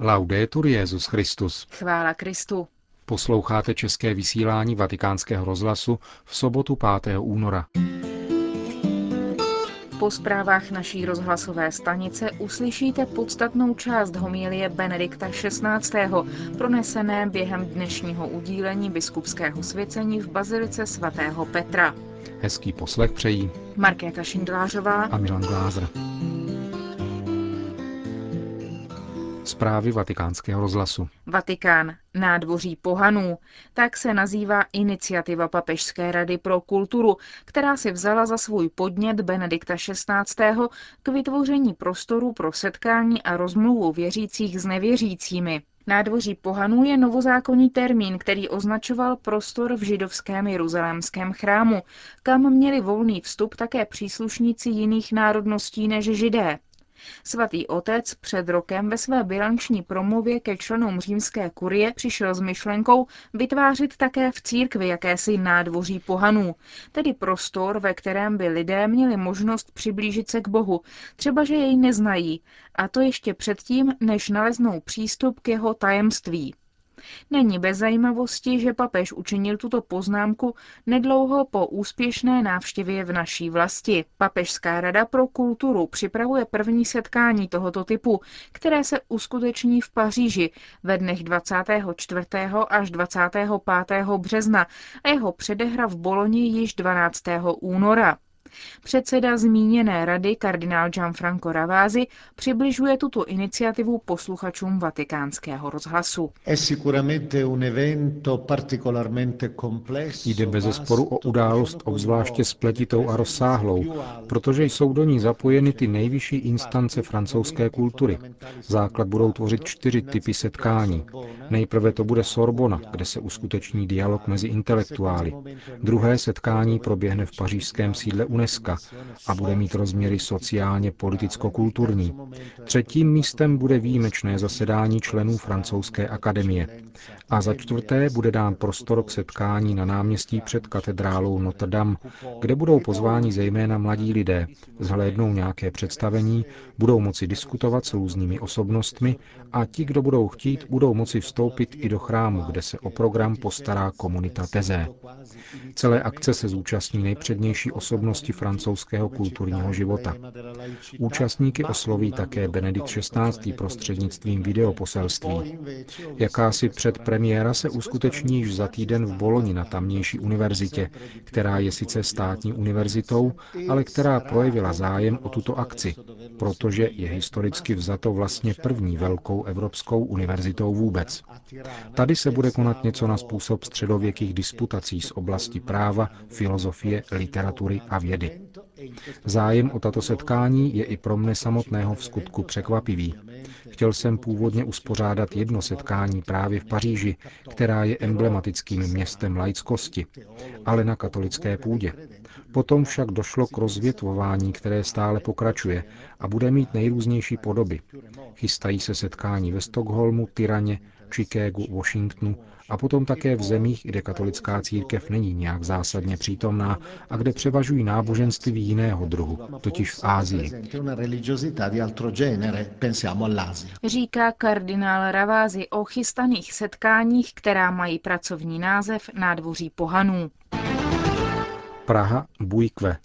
Laudetur Jezus Christus. Chvála Kristu. Posloucháte české vysílání Vatikánského rozhlasu v sobotu 5. února. Po zprávách naší rozhlasové stanice uslyšíte podstatnou část homilie Benedikta XVI. pronesené během dnešního udílení biskupského svěcení v Bazilice svatého Petra. Hezký poslech přejí Markéta Šindlářová a Milan Glázer. Zprávy vatikánského rozhlasu. Vatikán, nádvoří pohanů. Tak se nazývá iniciativa Papežské rady pro kulturu, která si vzala za svůj podnět Benedikta XVI. k vytvoření prostoru pro setkání a rozmluvu věřících s nevěřícími. Nádvoří pohanů je novozákonní termín, který označoval prostor v židovském jeruzalémském chrámu, kam měli volný vstup také příslušníci jiných národností než židé. Svatý otec před rokem ve své bilanční promluvě ke členům římské kurie přišel s myšlenkou vytvářet také v církvi jakési nádvoří pohanů, tedy prostor, ve kterém by lidé měli možnost přiblížit se k Bohu, třeba že jej neznají, a to ještě předtím, než naleznou přístup k jeho tajemství. Není bez zajímavosti, že papež učinil tuto poznámku nedlouho po úspěšné návštěvě v naší vlasti. Papežská rada pro kulturu připravuje první setkání tohoto typu, které se uskuteční v Paříži ve dnech 24. až 25. března a jeho předehra v Boloni již 12. února. Předseda zmíněné rady kardinál Gianfranco Ravázi přibližuje tuto iniciativu posluchačům vatikánského rozhlasu. Jde bez sporu o událost obzvláště spletitou a rozsáhlou, protože jsou do ní zapojeny ty nejvyšší instance francouzské kultury. Základ budou tvořit čtyři typy setkání. Nejprve to bude Sorbona, kde se uskuteční dialog mezi intelektuály. Druhé setkání proběhne v pařížském sídle UNESCO UNESCO a bude mít rozměry sociálně politicko-kulturní. Třetím místem bude výjimečné zasedání členů francouzské akademie. A za čtvrté bude dán prostor k setkání na náměstí před katedrálou Notre Dame, kde budou pozváni zejména mladí lidé, zhlédnou nějaké představení, budou moci diskutovat s různými osobnostmi a ti, kdo budou chtít, budou moci vstoupit i do chrámu, kde se o program postará komunita Teze. Celé akce se zúčastní nejpřednější osobnosti francouzského kulturního života. Účastníky osloví také Benedikt XVI. prostřednictvím videoposelství. Jakási předpremiéra se uskuteční již za týden v Boloni na tamnější univerzitě, která je sice státní univerzitou, ale která projevila zájem o tuto akci, protože je historicky vzato vlastně první velkou evropskou univerzitou vůbec. Tady se bude konat něco na způsob středověkých disputací z oblasti práva, filozofie, literatury a vědy. Zájem o tato setkání je i pro mne samotného v skutku překvapivý. Chtěl jsem původně uspořádat jedno setkání právě v Paříži, která je emblematickým městem laickosti, ale na katolické půdě. Potom však došlo k rozvětvování, které stále pokračuje a bude mít nejrůznější podoby. Chystají se setkání ve Stockholmu, Tyraně, Chicagu, Washingtonu a potom také v zemích, kde katolická církev není nějak zásadně přítomná a kde převažují náboženství jiného druhu, totiž v Ázii. Říká kardinál Ravázi o chystaných setkáních, která mají pracovní název Nádvoří pohanů. Praha, Bujkve,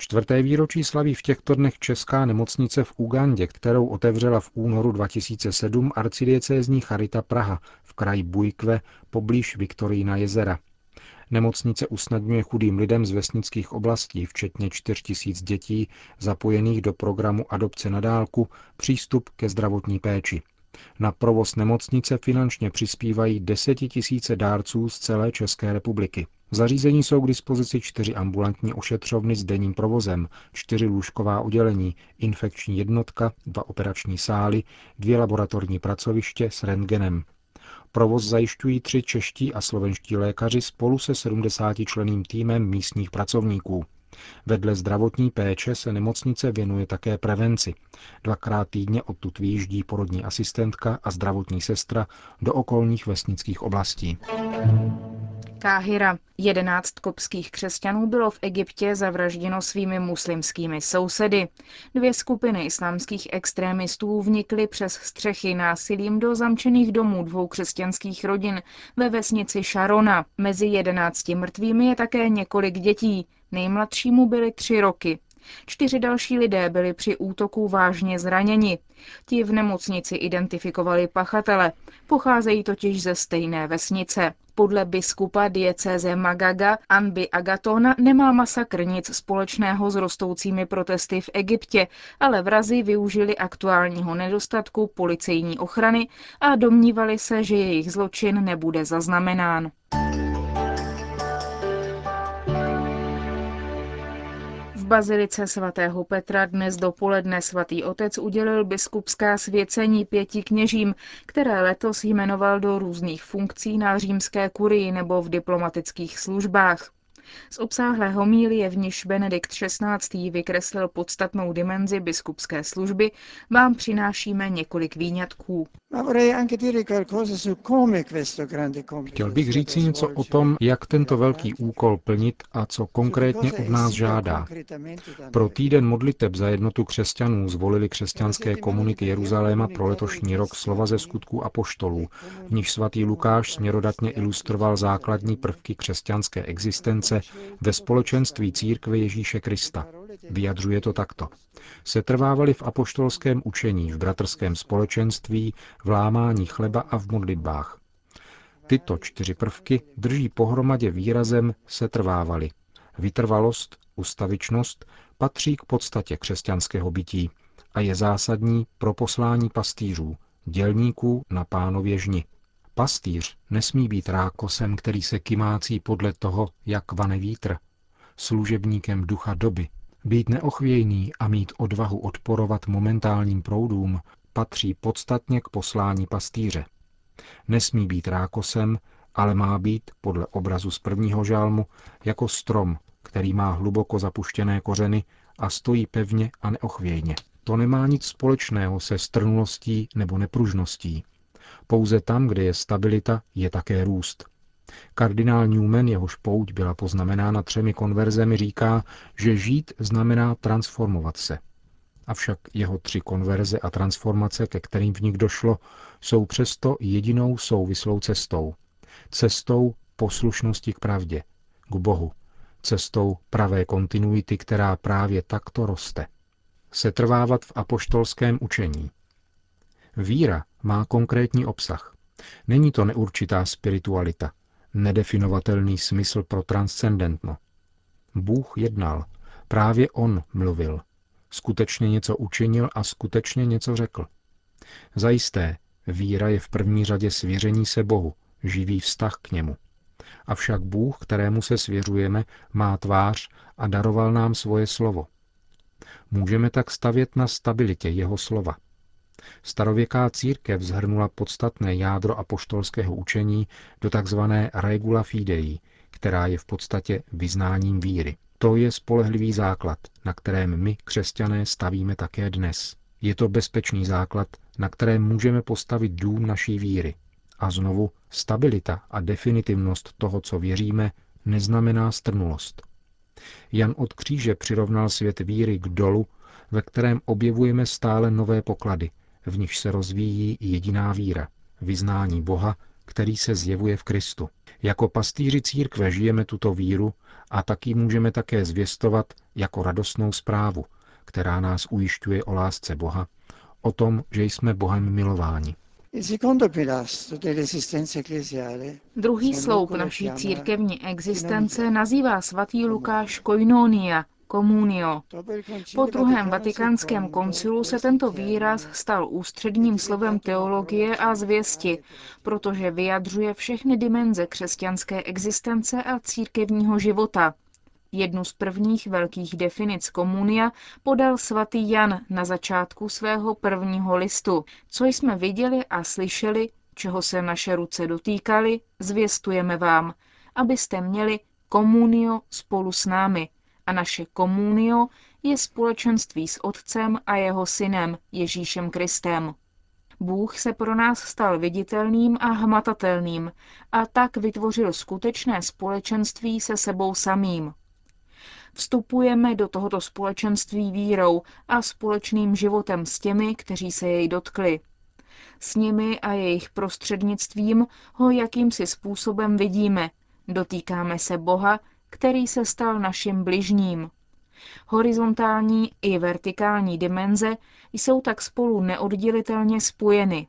Čtvrté výročí slaví v těchto dnech Česká nemocnice v Ugandě, kterou otevřela v únoru 2007 arcidiecézní Charita Praha v kraji Bujkve poblíž Viktorína jezera. Nemocnice usnadňuje chudým lidem z vesnických oblastí, včetně 4 tisíc dětí, zapojených do programu Adopce na dálku, přístup ke zdravotní péči. Na provoz nemocnice finančně přispívají desetitisíce dárců z celé České republiky. V zařízení jsou k dispozici čtyři ambulantní ošetřovny s denním provozem, čtyři lůžková oddělení, infekční jednotka, dva operační sály, dvě laboratorní pracoviště s rentgenem. Provoz zajišťují tři čeští a slovenští lékaři spolu se 70 členým týmem místních pracovníků. Vedle zdravotní péče se nemocnice věnuje také prevenci. Dvakrát týdně odtud výjíždí porodní asistentka a zdravotní sestra do okolních vesnických oblastí. Káhira. Jedenáct kopských křesťanů bylo v Egyptě zavražděno svými muslimskými sousedy. Dvě skupiny islámských extrémistů vnikly přes střechy násilím do zamčených domů dvou křesťanských rodin ve vesnici Šarona. Mezi jedenácti mrtvými je také několik dětí. Nejmladšímu byly tři roky. Čtyři další lidé byli při útoku vážně zraněni. Ti v nemocnici identifikovali pachatele. Pocházejí totiž ze stejné vesnice. Podle biskupa diecéze Magaga Anby Agaton nemá masakr nic společného s rostoucími protesty v Egyptě, ale vrazy využili aktuálního nedostatku policejní ochrany a domnívali se, že jejich zločin nebude zaznamenán. Bazilice svatého Petra dnes dopoledne svatý otec udělil biskupská svěcení pěti kněžím, které letos jmenoval do různých funkcí na římské kurii nebo v diplomatických službách. Z obsáhlé homílie, v níž Benedikt XVI. vykreslil podstatnou dimenzi biskupské služby, vám přinášíme několik výňatků. Chtěl bych říct něco o tom, jak tento velký úkol plnit a co konkrétně od nás žádá. Pro týden modliteb za jednotu křesťanů zvolili křesťanské komunity Jeruzaléma pro letošní rok slova ze skutků apoštolů, v nich svatý Lukáš směrodatně ilustroval základní prvky křesťanské existence ve společenství církve Ježíše Krista. Vyjadřuje to takto. Setrvávali v apoštolském učení, v bratrském společenství, v lámání chleba a v modlitbách. Tyto čtyři prvky drží pohromadě výrazem setrvávali. Vytrvalost, ustavičnost patří k podstatě křesťanského bytí a je zásadní pro poslání pastýřů, dělníků na pánově žni. Pastýř nesmí být rákosem, který se kymácí podle toho, jak vane vítr, služebníkem ducha doby. Být neochvějný a mít odvahu odporovat momentálním proudům patří podstatně k poslání pastýře. Nesmí být rákosem, ale má být, podle obrazu z prvního žálmu, jako strom, který má hluboko zapuštěné kořeny a stojí pevně a neochvějně. To nemá nic společného se strnulostí nebo nepružností. Pouze tam, kde je stabilita, je také růst. Kardinál Newman, jehož pouť byla poznamenána třemi konverzemi, říká, že žít znamená transformovat se. Avšak jeho tři konverze a transformace, ke kterým v nich došlo, jsou přesto jedinou souvislou cestou. Cestou poslušnosti k pravdě, k Bohu. Cestou pravé kontinuity, která právě takto roste. Setrvávat v apoštolském učení. Víra má konkrétní obsah. Není to neurčitá spiritualita, nedefinovatelný smysl pro transcendentno. Bůh jednal, právě On mluvil. Skutečně něco učinil a skutečně něco řekl. Zajisté, víra je v první řadě svěření se Bohu, živý vztah k němu. Avšak Bůh, kterému se svěřujeme, má tvář a daroval nám svoje slovo. Můžeme tak stavět na stabilitě jeho slova – Starověká církev zhrnula podstatné jádro apoštolského učení do tzv. regula fidei, která je v podstatě vyznáním víry. To je spolehlivý základ, na kterém my, křesťané, stavíme také dnes. Je to bezpečný základ, na kterém můžeme postavit dům naší víry. A znovu, stabilita a definitivnost toho, co věříme, neznamená strnulost. Jan od kříže přirovnal svět víry k dolu, ve kterém objevujeme stále nové poklady, v nichž se rozvíjí jediná víra, vyznání Boha, který se zjevuje v Kristu. Jako pastýři církve žijeme tuto víru a taky můžeme také zvěstovat jako radostnou zprávu, která nás ujišťuje o lásce Boha, o tom, že jsme Bohem milováni. Druhý sloup naší církevní existence nazývá svatý Lukáš koinonia, komunio. Po druhém vatikánském koncilu se tento výraz stal ústředním slovem teologie a zvěsti, protože vyjadřuje všechny dimenze křesťanské existence a církevního života. Jednu z prvních velkých definic komunia podal svatý Jan na začátku svého prvního listu. Co jsme viděli a slyšeli, čeho se naše ruce dotýkaly, zvěstujeme vám, abyste měli komunio spolu s námi, a naše komunio je společenství s Otcem a jeho Synem Ježíšem Kristem. Bůh se pro nás stal viditelným a hmatatelným a tak vytvořil skutečné společenství se sebou samým. Vstupujeme do tohoto společenství vírou a společným životem s těmi, kteří se jej dotkli. S nimi a jejich prostřednictvím ho jakýmsi způsobem vidíme, dotýkáme se Boha, který se stal naším bližním. Horizontální i vertikální dimenze jsou tak spolu neoddělitelně spojeny.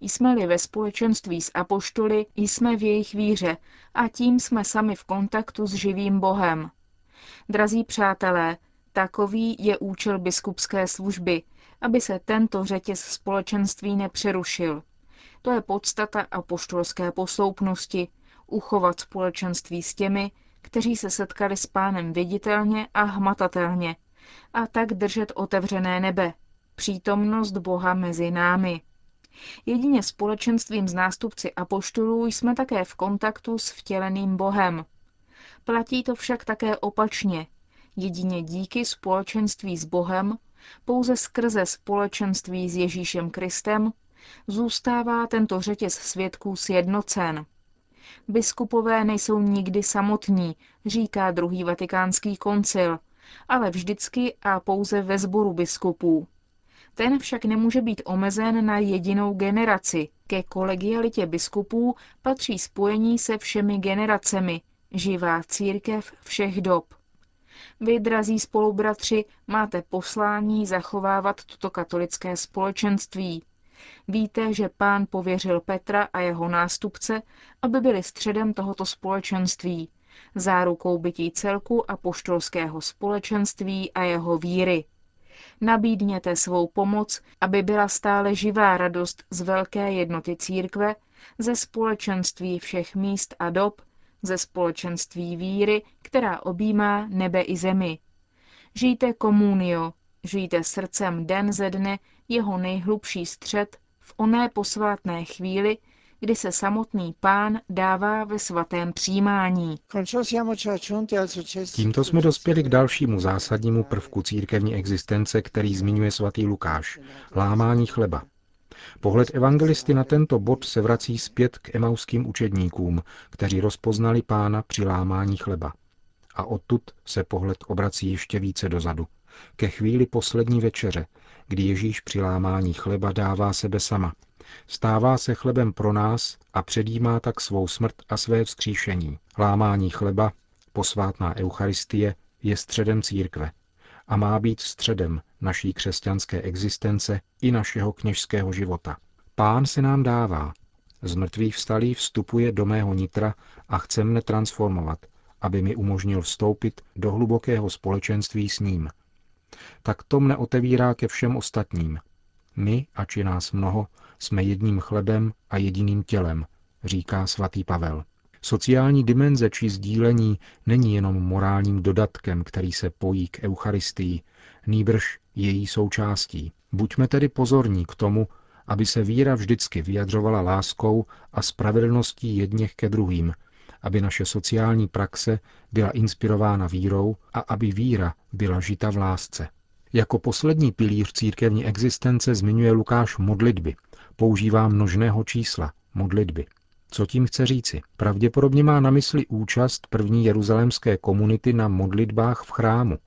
Jsme-li ve společenství s apoštoly, jsme v jejich víře a tím jsme sami v kontaktu s živým Bohem. Drazí přátelé, takový je účel biskupské služby, aby se tento řetěz společenství nepřerušil. To je podstata apoštolské posloupnosti, uchovat společenství s těmi, kteří se setkali s pánem viditelně a hmatatelně, a tak držet otevřené nebe, přítomnost Boha mezi námi. Jedině společenstvím s nástupci apoštolů jsme také v kontaktu s vtěleným Bohem. Platí to však také opačně. Jedině díky společenství s Bohem, pouze skrze společenství s Ježíšem Kristem, zůstává tento řetěz svědků sjednocen. Biskupové nejsou nikdy samotní, říká druhý vatikánský koncil, ale vždycky a pouze ve sboru biskupů. Ten však nemůže být omezen na jedinou generaci. Ke kolegialitě biskupů patří spojení se všemi generacemi, živá církev všech dob. Vy, drazí spolubratři, máte poslání zachovávat toto katolické společenství. Víte, že pán pověřil Petra a jeho nástupce, aby byli středem tohoto společenství, zárukou bytí celku a poštolského společenství a jeho víry. Nabídněte svou pomoc, aby byla stále živá radost z velké jednoty církve, ze společenství všech míst a dob, ze společenství víry, která objímá nebe i zemi. Žijte komunio, žijte srdcem den ze dne jeho nejhlubší střed v oné posvátné chvíli, kdy se samotný pán dává ve svatém přijímání. Tímto jsme dospěli k dalšímu zásadnímu prvku církevní existence, který zmiňuje svatý Lukáš – lámání chleba. Pohled evangelisty na tento bod se vrací zpět k emauským učedníkům, kteří rozpoznali pána při lámání chleba. A odtud se pohled obrací ještě více dozadu, ke chvíli poslední večeře, kdy Ježíš při lámání chleba dává sebe sama. Stává se chlebem pro nás a předjímá tak svou smrt a své vzkříšení. Lámání chleba, posvátná Eucharistie, je středem církve a má být středem naší křesťanské existence i našeho kněžského života. Pán se nám dává. Z mrtvých vstalý vstupuje do mého nitra a chce mne transformovat, aby mi umožnil vstoupit do hlubokého společenství s ním. Tak to mne otevírá ke všem ostatním. My, ač je nás mnoho, jsme jedním chlebem a jediným tělem, říká svatý Pavel. Sociální dimenze či sdílení není jenom morálním dodatkem, který se pojí k Eucharistii, nýbrž její součástí. Buďme tedy pozorní k tomu, aby se víra vždycky vyjadřovala láskou a spravedlností jedněch ke druhým, aby naše sociální praxe byla inspirována vírou a aby víra byla žita v lásce. Jako poslední pilíř církevní existence zmiňuje Lukáš modlitby. Používá množného čísla, modlitby. Co tím chce říci? Pravděpodobně má na mysli účast první jeruzalémské komunity na modlitbách v chrámu,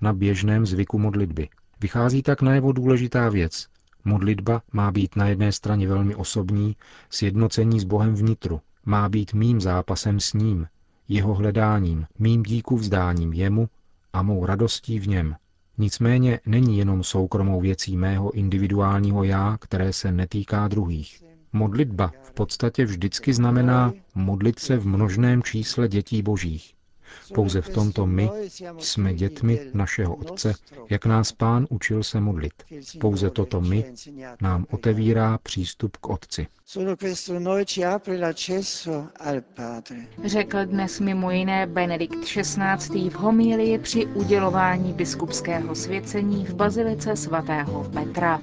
na běžném zvyku modlitby. Vychází tak na jeho důležitá věc. Modlitba má být na jedné straně velmi osobní, sjednocení s Bohem vnitru. Má být mým zápasem s ním, jeho hledáním, mým díku vzdáním jemu a mou radostí v něm. Nicméně není jenom soukromou věcí mého individuálního já, které se netýká druhých. Modlitba v podstatě vždycky znamená modlit se v množném čísle dětí božích. Pouze v tomto my jsme dětmi našeho Otce, jak nás Pán učil se modlit. Pouze toto my nám otevírá přístup k Otci. Řekl dnes mimo jiné Benedikt XVI. v homílii při udělování biskupského svěcení v Bazilice svatého Petra.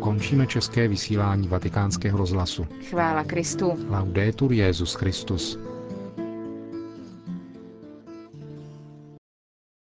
Končíme české vysílání vatikánského rozhlasu. Chvála Kristu. Laudetur Jezus Christus.